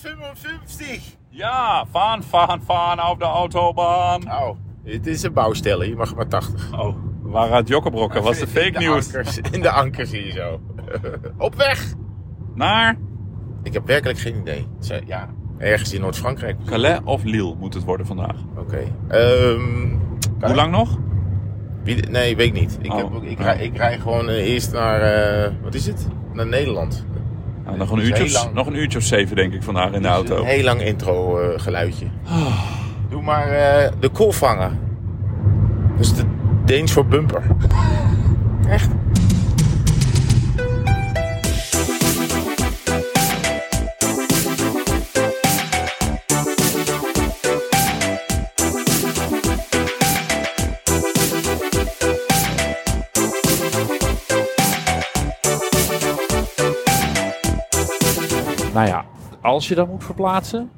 155. Ja, fahren, fahren, fahren auf der Autobahn. Oh, het is een bouwstelle. Je mag maar 80. Oh, aan het jokkenbrokken. was de fake news. in de ankers zie je zo. Op weg! Naar Ik heb werkelijk geen idee. Ja, ergens in Noord-Frankrijk. Calais of Lille moet het worden vandaag. Oké. Ehm, Hoe lang nog? nee, weet ik niet. Ik, Oh. heb, ook- ik, rij, ik rij gewoon eh, eerst naar... eh, wat is het? Naar Nederland. Nou, nog, een uurtje of, nog een uurtje of zeven denk ik vandaag in de Dus auto. Een heel lang intro eh, geluidje. Ah. Doe maar eh, de koolvanger. Dat is de Deens voor bumper. Echt? Nou ja, als je dan moet verplaatsen,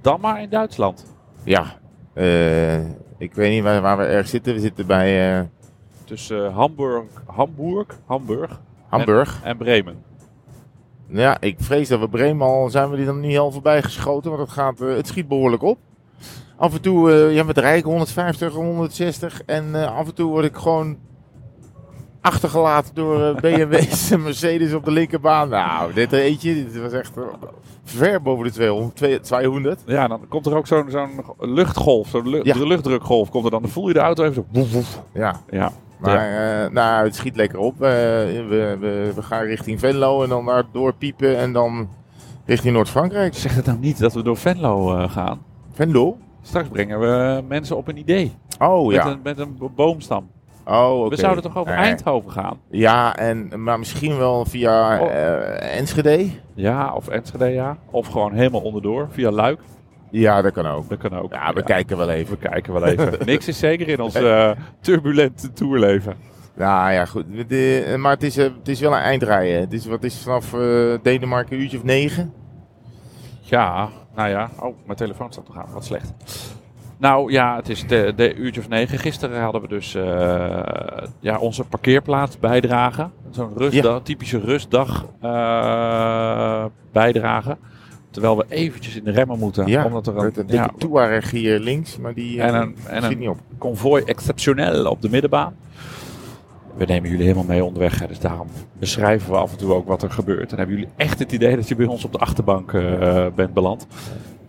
dan maar in Duitsland. Ja. Eh, ik weet niet waar, waar we erg zitten. We zitten bij eh, Tussen Hamburg, Hamburg, Hamburg Hamburg. en Bremen. Ja, ik vrees dat we Bremen al zijn we die dan niet al voorbij geschoten. Want het, gaat, eh, het schiet behoorlijk op. Af en toe, ja, met rijken 150, 160. En af en toe word ik gewoon achtergelaten door eh, BMW's en Mercedes op de linkerbaan. Nou, dit eentje, dit was echt eh, ver boven de 200. twee- 200. Ja, dan komt er ook zo'n zo'n luchtgolf, zo'n lu- Ja. luchtdrukgolf komt er dan. Dan voel je de auto even zo. woef, woef. Ja, Ja, maar eh, nou, het schiet lekker op. Eh, we, we, we gaan richting Venlo en dan daar doorpiepen en dan richting Noord-Frankrijk. zeg het nou niet dat we door Venlo eh, gaan. Venlo? Straks brengen we mensen op een idee. Oh Met, ja. een, met een bo- boomstam. Oh. We zouden toch over. Eindhoven gaan? Ja, en, maar misschien wel via Oh. eh, Enschede. Ja, of Enschede, ja. Of gewoon helemaal onderdoor, via Luik. Ja, dat kan ook. Dat kan ook. Ja, we kijken wel even. We kijken wel even. Niks is zeker in ons eh, turbulente tourleven. Nou ja, goed. De, maar het is, eh, het is wel een eindrijden. Het is, wat is vanaf Denemarken een uurtje of negen? Ja, nou ja. Oh, mijn telefoon staat nog aan. Wat slecht. Nou ja, het is de, de uurtje of negen. Gisteren hadden we dus eh, ja, onze parkeerplaats bijdragen. Zo'n rustdag, typische rustdag eh, bijdragen. Terwijl we eventjes in de remmen moeten. Ja, omdat er met een, een dikke ja, Touareg hier links, maar die En eh, een- en een- niet op. konvooi exceptioneel op de middenbaan. We nemen jullie helemaal mee onderweg. Hè, dus daarom beschrijven we af en toe ook wat er gebeurt. En hebben jullie echt het idee dat je bij ons op de achterbank eh, bent beland.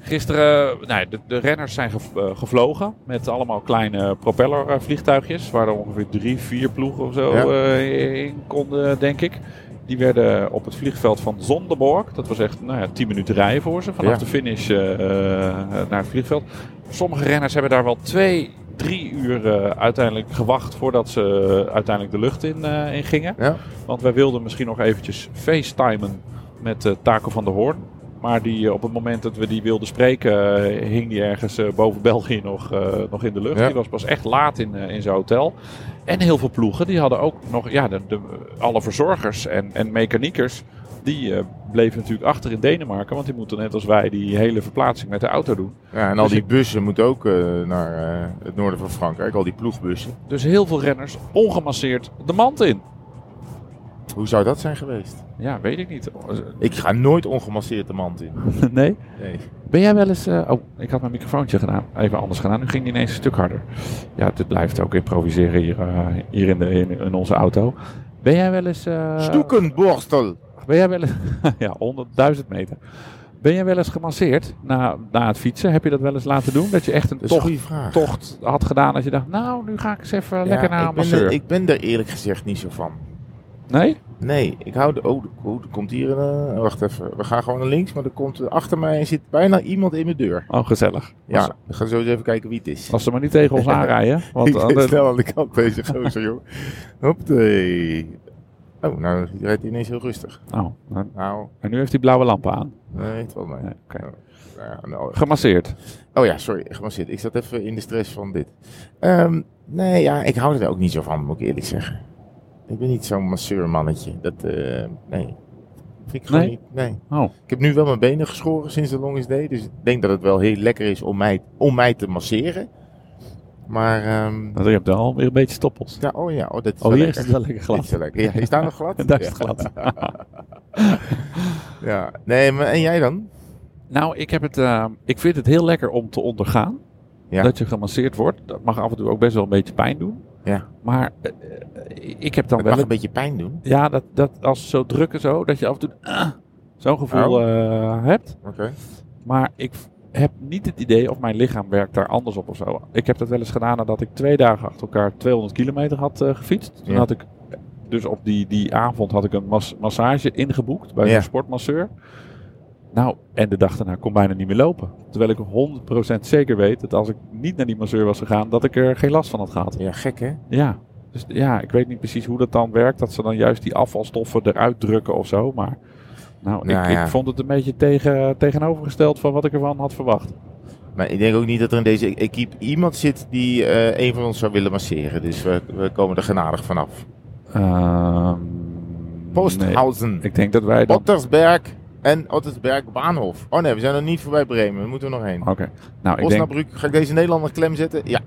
Gisteren, nou, de, de renners zijn eh, gevlogen met allemaal kleine propellervliegtuigjes. Waar er ongeveer drie, vier ploegen of zo Ja. eh, in konden, denk ik. Die werden op het vliegveld van Zonderborg. Dat was echt nou ja, 10 minuten rijden voor ze. Vanaf Ja. de finish eh, eh, naar het vliegveld. Sommige renners hebben daar wel twee, drie uur eh, uiteindelijk gewacht voordat ze eh, uiteindelijk de lucht in, eh, in gingen. Ja. Want wij wilden misschien nog eventjes facetimen met eh Taco van der Hoorn. Maar die, eh, op het moment dat we die wilden spreken, eh, hing die ergens eh, boven België nog, nog in de lucht. Ja. Die was pas echt laat in, in zijn hotel. En heel veel ploegen, die hadden ook nog, ja, de, de, alle verzorgers en, en mechaniekers, die bleven natuurlijk achter in Denemarken. Want die moeten net als wij die hele verplaatsing met de auto doen. Ja, en al Dus die bussen moeten ook naar het noorden van Frankrijk, al die ploegbussen. Dus heel veel renners ongemasseerd de mand in. Hoe zou dat zijn geweest? Ja, weet ik niet. Ik ga nooit ongemasseerd de mand in. nee? Nee. Ben jij wel eens... eh, oh, ik had mijn microfoontje gedaan. Even anders gedaan. Nu ging die ineens een stuk harder. Ja, dit blijft ook improviseren hier, eh, hier in, de, in, in onze auto. Ben jij wel eens... eh, Stoekenborstel. Ben jij wel eens... ja, 100.000 meter. Ben jij wel eens gemasseerd na, na het fietsen? Heb je dat wel eens laten doen? Dat je echt een tocht, had gedaan dat je dacht... Nou, nu ga ik eens even Ja, lekker naar een ben masseur. er, ik ben er eerlijk gezegd niet zo van. Nee? Nee, ik hou de. Oh, oh, er komt hier een. eh, wacht even. We gaan gewoon naar links, maar er komt eh, achter mij zit bijna iemand in mijn deur. Oh, gezellig. Ja, Als, we gaan zo eens even kijken wie het is. als ze maar niet tegen ons aanrijden. Want ik ben snel aan de kant bezig, gozer, joh. Hoppatee. Oh, nou, rijdt ineens heel rustig. Oh, nou, Nou, en nu heeft hij blauwe lampen aan. nee, het valt mee. Nee, oké. Ja, nou, Gemasseerd. Oh ja, sorry, gemasseerd. Ik zat even in de stress van dit. Ehm, nee, ja, ik hou er ook niet zo van, moet ik eerlijk zeggen. Ik ben niet zo'n masseurmannetje. Dat, eh, nee. Vind ik gewoon Nee? niet. Nee. Oh, Ik heb nu wel mijn benen geschoren sinds de Longest Day. Dus ik denk dat het wel heel lekker is om mij, om mij te masseren. Maar, nou, je hebt al weer een beetje stoppels. ja, oh ja, oh, dat is Oh, hier lekker. is het wel lekker Dit glad. is lekker. Ja, is daar nog glad? Daar is het glad. Ja. Nee, maar en jij dan? Nou, ik, heb het, eh, ik vind het heel lekker om te ondergaan. Ja. Dat je gemasseerd wordt. Dat mag af en toe ook best wel een beetje pijn doen. Ja. Maar eh, eh, ik heb dan Het wel... mag een beetje pijn doen. Ja, dat, dat als zo druk en zo, dat je af en toe ah, zo'n gevoel Oh. eh, hebt. Oké. Maar ik heb niet het idee of mijn lichaam werkt daar anders op of zo. Ik heb dat wel eens gedaan nadat ik twee dagen achter elkaar 200 kilometer had eh, gefietst. Toen Ja. had ik, dus op die, die avond had ik een mas- massage ingeboekt bij Ja. een sportmasseur. Nou, en de dag daarna kon bijna niet meer lopen. Terwijl ik 100% zeker weet dat als ik niet naar die masseur was gegaan, dat ik er geen last van had gehad. Ja, gek hè? Ja, dus ja, ik weet niet precies hoe dat dan werkt. Dat ze dan juist die afvalstoffen eruit drukken of zo. Maar nou, Nou ik, ja. ik vond het een beetje tegen, tegenovergesteld van wat ik ervan had verwacht. Maar ik denk ook niet dat er in deze equipe iemand zit die eh, een van ons zou willen masseren. Dus we, we komen er genadig vanaf. Nee. Posthausen, Ik denk dat wij dan... Ottersberg en Ottersberg Baanhof. Oh nee, we zijn nog niet voorbij Bremen. We moeten er nog heen. Oké, nou ik denk... Ga ik deze Nederlander klem zetten? Ja,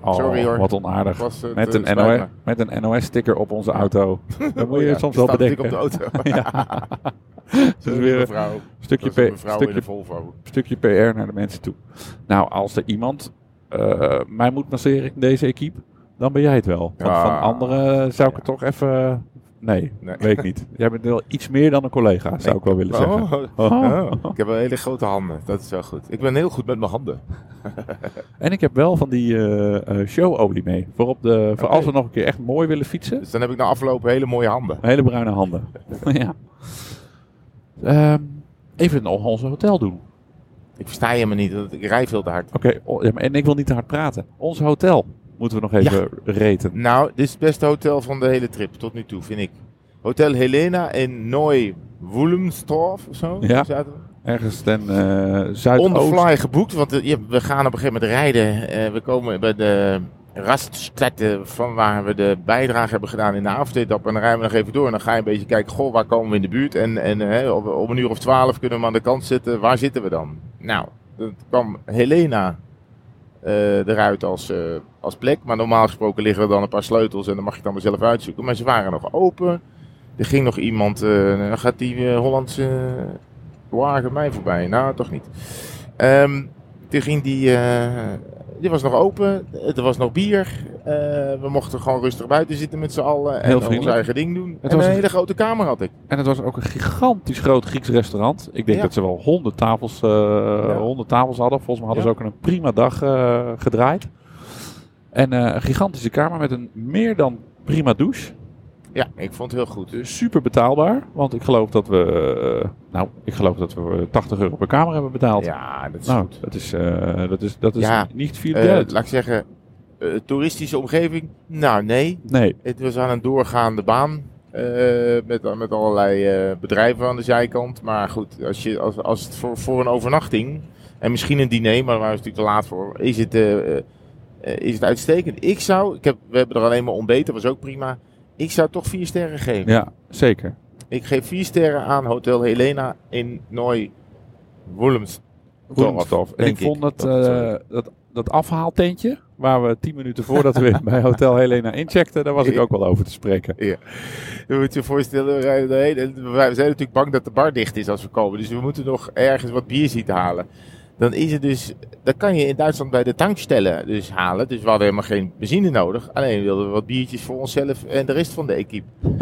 Oh, sorry hoor. wat onaardig. het, Met eh, een, NOS, me. met een NOS-sticker op onze auto. Dat moet je Ja, soms wel bedenken. op de auto. ja. Dat is weer een stukje, een stukje Volvo. stukje PR naar de mensen toe. Nou, als er iemand eh, mij moet masseren in deze equipe, dan ben jij het wel. Want Ja. van anderen zou ik het toch even... Nee, Nee. weet ik niet. Jij bent wel iets meer dan een collega, zou ik wel willen zeggen. Oh, Oh. oh. Ik heb wel hele grote handen. Dat is wel goed. Ik ben heel goed met mijn handen. En ik heb wel van die eh, showolie mee. Voor, op de, voor als we nog een keer echt mooi willen fietsen. Dus dan heb ik na aflopen hele mooie handen. Hele bruine handen. ja. Ehm, even nog ons hotel doen. Ik versta je helemaal niet. Ik rij veel te hard. Oké, oh, en ik wil niet te hard praten. Ons hotel moeten we nog even reten. Nou, dit is het beste hotel van de hele trip tot nu toe, vind ik. Hotel Helena in Neu-Wollumstorf of zo. Ja. Ergens ten eh On the zuidoosten. fly geboekt, want eh, we gaan op een gegeven moment rijden. Eh, we komen bij de raststätte van waar we de bijdrage hebben gedaan in de avondetappe. En dan rijden we nog even door. En dan ga je een beetje kijken, goh, waar komen we in de buurt? En, en op, op een uur of twaalf kunnen we aan de kant zitten. Waar zitten we dan? Nou, dan kwam Helena eruit als, eh, als plek. Maar normaal gesproken liggen er dan een paar sleutels en dan mag je dan maar zelf uitzoeken. Maar ze waren nog open. Er ging nog iemand, eh, dan gaat die eh, Hollandse wagen mij voorbij. Nou, toch niet. Ehm, toen ging die, eh, die was nog open, er was nog bier. Eh, we mochten gewoon rustig buiten zitten met z'n allen en Heel ons vriendelijk. eigen ding doen. Het en was een een- hele grote kamer had ik. En het was ook een gigantisch groot Grieks restaurant. Ik denk Ja. dat ze wel honderd tafels, 100 tafels hadden. Volgens mij hadden Ja. ze ook een prima dag eh, gedraaid. En een gigantische kamer met een meer dan prima douche. Ja, ik vond het heel goed. Dus super betaalbaar. Want ik geloof dat we, eh, nou, ik geloof dat we 80 euro per kamer hebben betaald. Ja, dat is nou, goed. dat is, eh, dat is, dat is Ja, niet veel Eh, geld. laat ik zeggen, eh, toeristische omgeving? Nou, nee. nee, Het was aan een doorgaande baan. eh, met, met allerlei eh, bedrijven aan de zijkant. Maar goed, als, je, als, als het voor, voor een overnachting. En misschien een diner, maar daar waren we natuurlijk te laat voor. Is het, is het uitstekend? Ik zou, ik heb, we hebben er alleen maar ontbeten, was ook prima. Ik zou toch vier sterren geven. ja, zeker. Ik geef vier sterren aan Hotel Helena in Nooi Wollums. Woensdorf. En ik denk vond dat, Dat- eh, dat, dat afhaaltentje, waar we tien minuten voordat we bij Hotel Helena incheckten, daar was ik ook wel over te spreken. Je moet je voorstellen, we rijden erheen en we zijn natuurlijk bang dat de bar dicht is als we komen. Dus we moeten nog ergens wat bier zien te halen. Dan is het dus, dat kan je in Duitsland bij de tankstellen dus halen. Dus we hadden helemaal geen benzine nodig. Alleen wilden we wat biertjes voor onszelf en de rest van de equipe.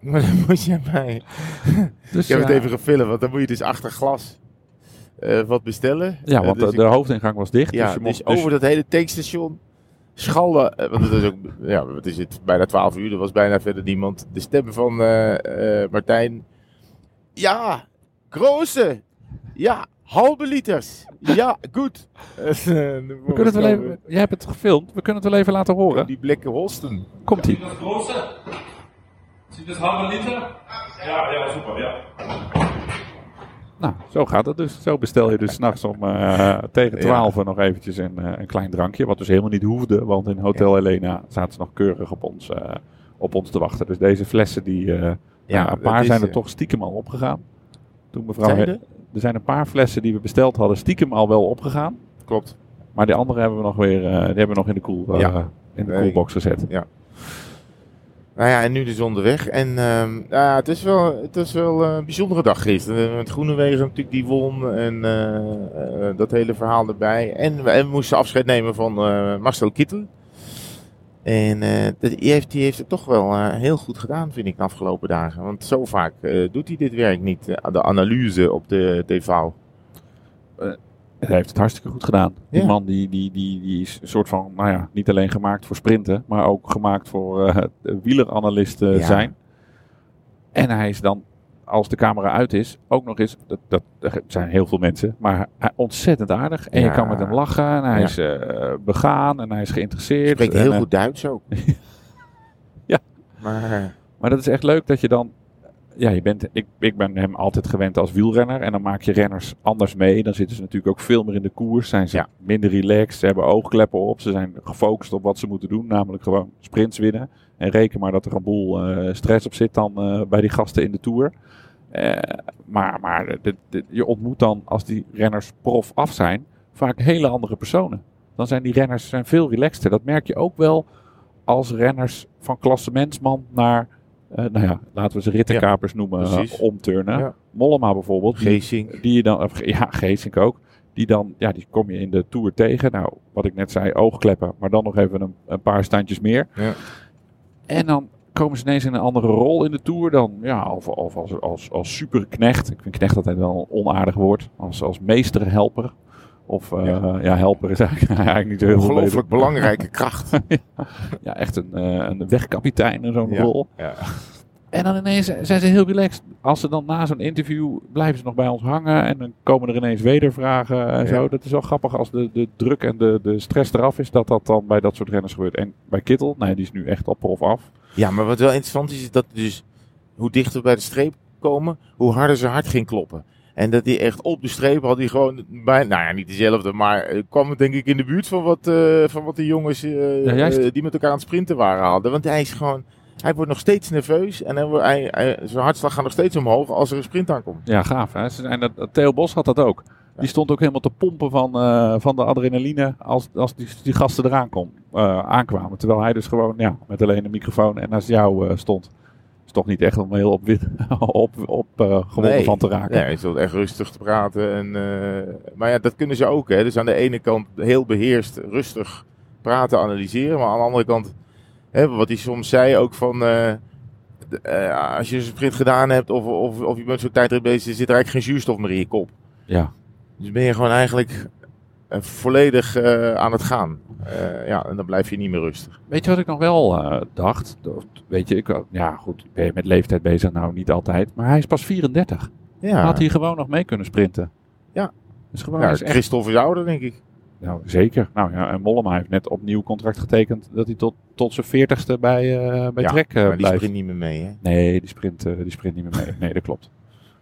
maar dan moet je bij, Dus, ik heb het even gefilmd, want dan moet je dus achter glas eh, wat bestellen. Ja, Eh, want dus de, de hoofdingang was dicht. ja, dus je dus mocht, dus- over dat hele tankstation schalde, eh, want het is ook, ja, wat is het, bijna 12 uur, er was bijna verder niemand. De stem van Martijn. Ja, grote. Ja, halve liters. Ja, goed. we kunnen het wel even, jij hebt het gefilmd, we kunnen het wel even laten horen. Die blikken holsten. Komt ie. Sind das halbe Liter? Ja, ja, super, ja. Nou, zo gaat het dus. Zo bestel je dus s'nachts om eh, tegen 12 nog eventjes een, eh, een klein drankje. Wat dus helemaal niet hoefde, want in Hotel Helena zaten ze nog keurig op ons, eh, op ons te wachten. Dus deze flessen, die, eh, ja, een dat paar is, zijn er toch stiekem al opgegaan. Toen mevrouw, er? zijn een paar flessen die we besteld hadden, stiekem al wel opgegaan. Klopt. Maar die andere hebben we nog weer, eh, die hebben we nog in de, koel, eh, Ja. in de koelbox gezet. Ja. Nou ja, en nu dus onderweg. En ehm, ja, het is wel, het is wel eh, een bijzondere dag gisteren. Met Groenewegen natuurlijk die won en eh, eh, dat hele verhaal erbij. En we, en we moesten afscheid nemen van eh, Marcel Kittel. En dat- die, heeft, die heeft het toch wel eh, heel goed gedaan, vind ik, de afgelopen dagen. Want zo vaak eh, doet hij dit werk niet. de analyse op de TV. Hij heeft het hartstikke goed gedaan. Die Ja. man die, die, die, die is een soort van, nou ja, niet alleen gemaakt voor sprinten, maar ook gemaakt voor wieleranalist Ja. zijn. En hij is dan, als de camera uit is, ook nog eens, dat, dat er zijn heel veel mensen, maar ontzettend aardig. En je kan met hem lachen en hij Ja. is eh, begaan en hij is geïnteresseerd. Spreekt En, heel eh, goed Duits ook. Ja. Maar Maar dat is echt leuk dat je dan. Ja, je bent, ik, ik ben hem altijd gewend als wielrenner. En dan maak je renners anders mee. Dan zitten ze natuurlijk ook veel meer in de koers. Zijn ze Ja. minder relaxed. Ze hebben oogkleppen op. Ze zijn gefocust op wat ze moeten doen. Namelijk gewoon sprints winnen. En reken maar dat er een boel eh, stress op zit dan eh, bij die gasten in de Tour. Eh, maar maar de- de- je ontmoet dan, als die renners prof af zijn, vaak hele andere personen. Dan zijn die renners zijn veel relaxter. Dat merk je ook wel als renners van klassementsman naar, eh, nou ja, laten we ze rittenkapers noemen, precies. omturnen. Ja. Mollema bijvoorbeeld, die, Geesink. die je dan, of, ja, Geesink ook, die dan, ja, die kom je in de Tour tegen. Nou, wat ik net zei, oogkleppen, maar dan nog even een, een paar standjes meer. Ja. En dan komen ze ineens in een andere rol in de Tour dan, ja, of, of als, als, als superknecht. Ik vind knecht altijd wel een onaardig woord. Als, als meesterhelper. Of, eh, ja. Ja. helper is eigenlijk, eigenlijk niet zo heel Ongelooflijk belangrijke kracht. Ja, echt een, eh, een wegkapitein in zo'n Ja. rol. Ja. En dan ineens zijn ze heel relaxed. Als ze dan na zo'n interview blijven ze nog bij ons hangen. En dan komen er ineens wedervragen en zo. Dat is wel grappig als de, de druk en de, de stress eraf is. Dat dat dan bij dat soort renners gebeurt. En bij Kittel, nee, die is nu echt op prof af. Ja, maar wat wel interessant is, is dat dus hoe dichter we bij de streep komen, hoe harder zijn hart ging kloppen. En dat hij echt op de streep had hij gewoon bij, nou ja, niet dezelfde, maar eh, kwam het denk ik in de buurt van wat, eh, van wat de jongens eh, Ja, die met elkaar aan het sprinten waren hadden. Want hij is gewoon, hij wordt nog steeds nerveus en hij, wordt- hij, hij- zijn hartslag gaat nog steeds omhoog als er een sprint aankomt. Ja, gaaf. Hè? En dat, Theo Bos had dat ook. Die stond ook helemaal te pompen van, van de adrenaline als, als die, die gasten eraan kom, aankwamen. Terwijl hij dus gewoon ja, met alleen een microfoon en naast jou stond. Toch niet echt om heel op, wit- op, op gewonnen Nee. van te raken. Ja, hij stond echt rustig te praten. En, eh, maar ja, dat kunnen ze ook. Hè. Dus aan de ene kant heel beheerst, rustig praten, analyseren. Maar aan de andere kant, hè, wat hij soms zei ook van... eh, als je een sprint gedaan hebt of, of, of je bent zo'n tijdrit bezig, zit er eigenlijk geen zuurstof meer in je kop. Ja. Dus ben je gewoon eigenlijk volledig eh, aan het gaan. Eh, ja, en dan blijf je niet meer rustig. Weet je wat ik nog wel eh, dacht? Weet je, ik, ja goed, ben je met leeftijd bezig? Nou, niet altijd. Maar hij is pas 34. Ja, Had hij gewoon nog mee kunnen sprinten? Ja. Dus gewoon, ja is echt, Christophe is ouder, denk ik. nou, zeker. Nou ja, en Mollema heeft net opnieuw contract getekend dat hij tot, tot zijn 40ste bij, eh bij Ja, Trek eh, maar die sprint niet meer mee, hè? Nee, die sprint, eh, die sprint niet meer mee. Nee, dat klopt.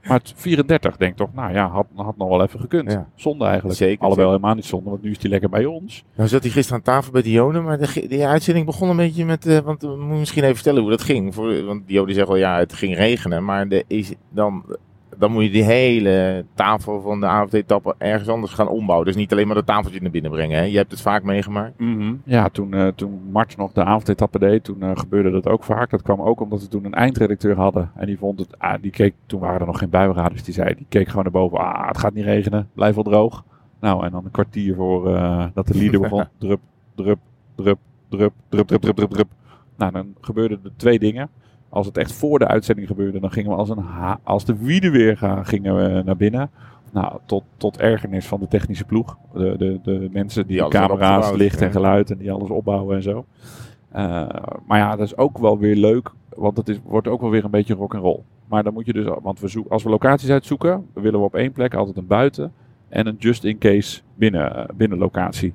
Maar het 34, denk toch, nou ja, had, had nog wel even gekund. Ja. Zonde eigenlijk. Zeker, Alhoewel zeker. helemaal niet zonde, want nu is hij lekker bij ons. Nou zat hij gisteren aan tafel bij Dione, maar de, die uitzending begon een beetje met, eh, want we moeten misschien even vertellen hoe dat ging. Voor, want Dione zegt wel, ja, het ging regenen, maar de, is, dan, dan moet je die hele tafel van de avondetappe ergens anders gaan ombouwen. Dus niet alleen maar dat tafeltje naar binnen brengen, hè. Je hebt het vaak meegemaakt. Ja, toen, eh toen Mart nog de avondetappe deed, toen eh, gebeurde dat ook vaak. Dat kwam ook omdat we toen een eindredacteur hadden. En die vond het, ah, die keek, toen waren er nog geen buienraders, die zei, die keek gewoon naar boven. Ah, het gaat niet regenen, blijf wel droog. Nou, en dan een kwartier voor eh, dat de leader begon. Drup, drup, drup, drup, drup, drup, drup, drup, drup. Nou, dan gebeurden er twee dingen. Als het echt voor de uitzending gebeurde, dan gingen we als, een ha- als de wieden weer gaan, gingen we naar binnen. Nou, tot, tot ergernis van de technische ploeg. De, de, de mensen die, Die camera's, licht en geluid en die alles opbouwen en zo. Eh, maar ja, dat is ook wel weer leuk, want het is, wordt ook wel weer een beetje rock and roll. Maar dan moet je dus, want we zoek, als we locaties uitzoeken, willen we op één plek altijd een buiten en een just in case binnen, binnen locatie.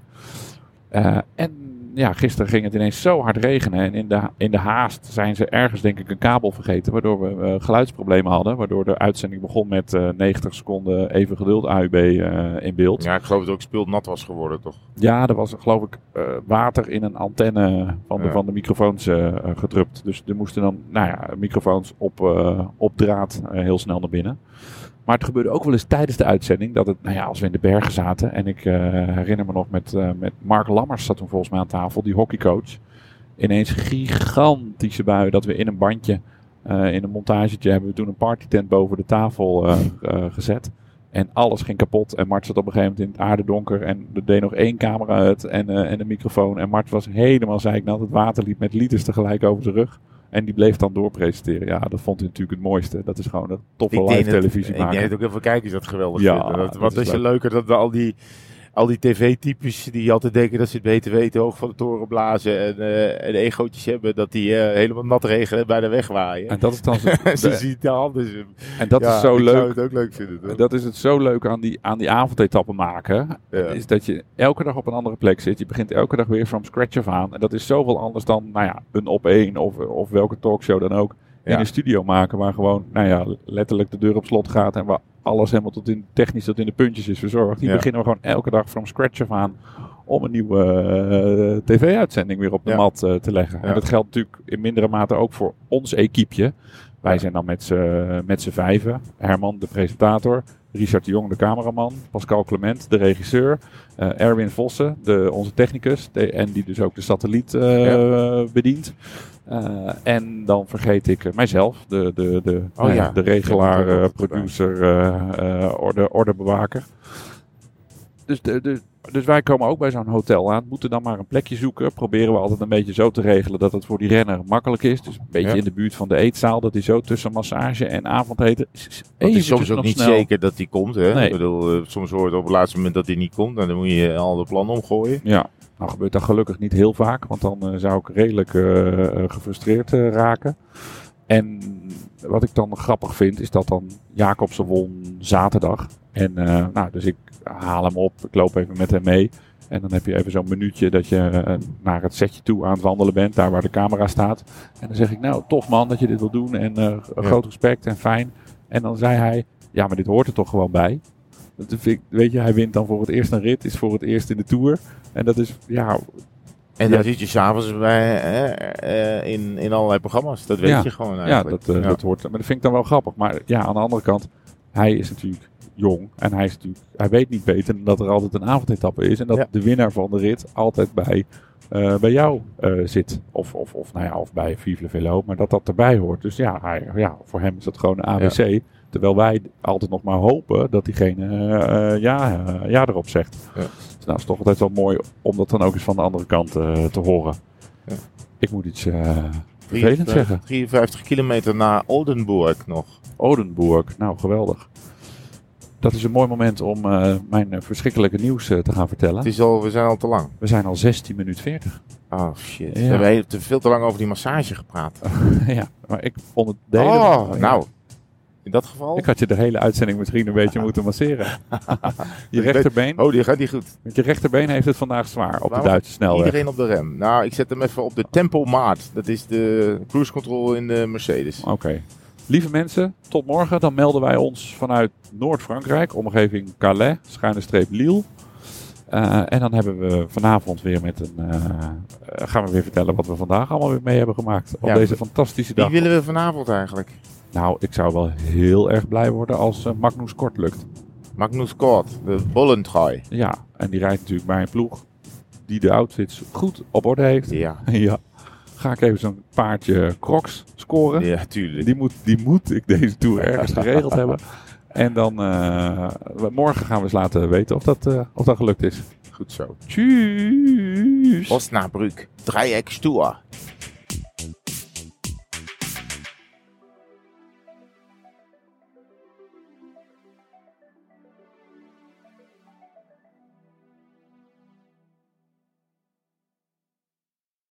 Eh, en ja, gisteren ging het ineens zo hard regenen. En in de, in de haast zijn ze ergens, denk ik, een kabel vergeten. Waardoor we eh, geluidsproblemen hadden. Waardoor de uitzending begon met eh 90 seconden even geduld AUB eh, in beeld. Ja, ik geloof dat het ook speelt nat was geworden, toch? Ja, er was geloof ik water in een antenne van de, Ja. van de microfoons gedrupt. Dus er moesten dan nou ja, microfoons op, op draad heel snel naar binnen. Maar het gebeurde ook wel eens tijdens de uitzending dat het, nou ja, als we in de bergen zaten. En ik eh, herinner me nog met, eh, met Mark Lammers zat toen volgens mij aan tafel, die hockeycoach. ineens gigantische buien dat we in een bandje, eh, in een montagetje, hebben we toen een partytent boven de tafel gezet. En alles ging kapot. En Mart zat op een gegeven moment in het aardedonker. En er deed nog één camera uit en, en een microfoon. En Mart was helemaal zeiknat. Het water liep met liters tegelijk over zijn rug. En die bleef dan doorpresenteren. Ja, dat vond hij natuurlijk het mooiste. Dat is gewoon een toffe live televisie Ik denk maken. dat ook heel veel kijkers dat geweldig Ja, vinden. Dat, dat wat is is er leuk. leuker dat al die, al die tv-types die altijd denken dat ze het beter weten, hoog van de toren blazen en, eh en egootjes hebben, dat die eh, helemaal nat regenen en de weg waaien. En dat is dan zo, Ze ziet de handen. en dat Ja, is zo ik leuk. zou het ook leuk vinden. toch? Dat is het zo leuk aan die, aan die avondetappen maken. Ja. Is dat je elke dag op een andere plek zit. Je begint elke dag weer from scratch af aan. En dat is zoveel anders dan nou ja, een op één of, of welke talkshow dan ook. In een studio maken waar gewoon nou ja, letterlijk de deur op slot gaat. En waar alles helemaal tot in, technisch tot in de puntjes is verzorgd. Ja. beginnen we gewoon elke dag from scratch af aan. Om een nieuwe eh, tv-uitzending weer op de Ja. mat eh, te leggen. En dat geldt natuurlijk in mindere mate ook voor ons equipeje. Wij zijn dan met z'n vijven. Herman, de presentator. Richard de Jong, de cameraman. Pascal Clement, de regisseur. eh, Erwin Vossen, de, onze technicus. de- en die dus ook de satelliet eh, bedient. Eh, en dan vergeet ik mijzelf, de, de, de, Oh ja. de regelaar, producer, orde, ordebewaker. Dus, de, de, dus wij komen ook bij zo'n hotel aan, moeten dan maar een plekje zoeken. Proberen we altijd een beetje zo te regelen dat het voor die renner makkelijk is. Dus een beetje Ja. in de buurt van de eetzaal, dat hij zo tussen massage en avondeten. het is soms ook niet snel- zeker dat die komt. Hè? Nee. Ik bedoel, eh, soms hoort op het laatste moment dat hij niet komt. En dan moet je al de plannen omgooien. Ja, nou gebeurt dat gelukkig niet heel vaak, want dan eh, zou ik redelijk eh, gefrustreerd raken. En wat ik dan grappig vind, is dat dan Jacobsen won zaterdag. En eh, nou, dus ik haal hem op, ik loop even met hem mee. En dan heb je even zo'n minuutje dat je eh, naar het setje toe aan het wandelen bent, daar waar de camera staat. En dan zeg ik, nou, tof man dat je dit wil doen en eh, groot respect en fijn. En dan zei hij, ja, maar dit hoort er toch gewoon bij. Dat vind ik, weet je, hij wint dan voor het eerst een rit, is voor het eerst in de Tour. En dat is, ja, En Ja. dan zit je s'avonds bij eh, in, in allerlei programma's. Dat weet Ja. je gewoon ja, eigenlijk. dat, eh, Ja. dat hoort. Maar dat vind ik dan wel grappig. Maar ja, aan de andere kant, hij is natuurlijk jong. En hij, is natuurlijk, hij weet niet beter dan dat er altijd een avondetappe is. En dat Ja. de winnaar van de rit altijd bij, eh, bij jou eh, zit. Of, of, of, nou ja, of bij Vive Velo. Maar dat dat erbij hoort. Dus ja, hij, ja voor hem is dat gewoon een ABC. Terwijl wij altijd nog maar hopen dat diegene eh, ja, ja erop zegt. Ja. Dus nou, is toch altijd wel mooi om dat dan ook eens van de andere kant te horen. Ik moet iets vervelend 53 zeggen. 53 kilometer naar Oldenburg nog. Odenburg. Nou, geweldig. Dat is een mooi moment om eh, mijn eh, verschrikkelijke nieuws eh, te gaan vertellen. Het is al, we zijn al te lang. We zijn al 16 minuten 40. Oh shit. Ja. We hebben te veel te lang over die massage gepraat. ja, maar ik vond het de hele... oh, nou. In dat geval. Ik had je de hele uitzending misschien een beetje moeten masseren. je rechterbeen, Oh, die gaat niet goed. met je rechterbeen heeft het vandaag zwaar op de Duitse snelweg. Iedereen op de rem. Nou, ik zet hem even op de tempomaat. Dat is de cruise control in de Mercedes. Oké. Lieve mensen, tot morgen. Dan melden wij ons vanuit Noord-Frankrijk, omgeving Calais, schuine streep Lille. Eh, en dan hebben we vanavond weer met een. eh, gaan we weer vertellen wat we vandaag allemaal weer mee hebben gemaakt. Op Ja, deze fantastische Wie dag. willen we vanavond eigenlijk? Nou, ik zou wel heel erg blij worden als eh, Magnus Kort lukt. Magnus Kort, de bollentrui. Ja, en die rijdt natuurlijk bij een ploeg die de outfits goed op orde heeft. Ja, ja. Ga ik even zo'n paardje Crocs scoren. ja, tuurlijk. Die moet, die moet ik deze tour ergens geregeld hebben. En dan eh, morgen gaan we eens laten weten of dat, eh, of dat gelukt is. Goed zo. Tjus. Osnabrück, Dreieckstour.